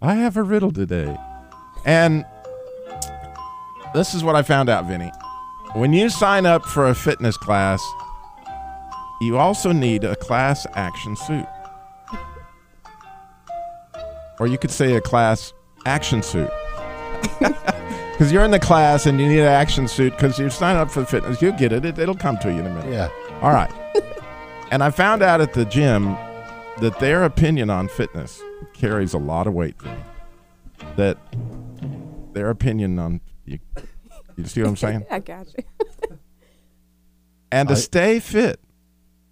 I have a riddle today. And this is what I found out, Vinny. When you sign up for a fitness class, you also need a class action suit. Or you could say a class action suit. Because you're in the class and you need an action suit because you sign up for the fitness. You'll get it. it. It'll come to you in a minute. Yeah. All right. and I found out at the gym that their opinion on fitness carries a lot of weight for me. That their opinion on you, you see what I'm saying? I got you. And to I- stay fit,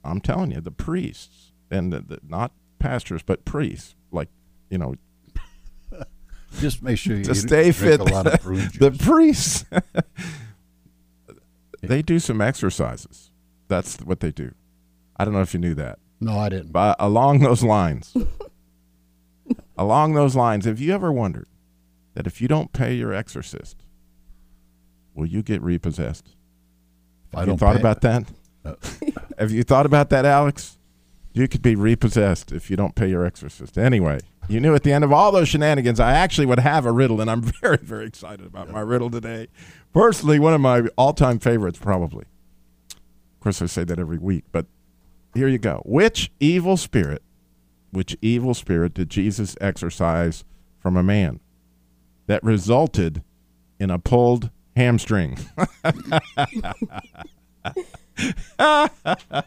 I'm telling you, the priests and the, the, not pastors, but priests, like you know, Just make sure you to stay drink fit. a lot of prune the priests, they do some exercises. That's what they do. I don't know if you knew that. No, I didn't. But along those lines, along those lines, have you ever wondered that if you don't pay your exorcist, will you get repossessed? If I Have you don't thought about that? Uh, Have you thought about that, Alex? You could be repossessed if you don't pay your exorcist. Anyway, you knew at the end of all those shenanigans, I actually would have a riddle, and I'm very, very excited about my riddle today. Personally, one of my all-time favorites, probably. Of course, I say that every week, but here you go. Which evil spirit, which evil spirit did Jesus exorcise from a man that resulted in a pulled hamstring?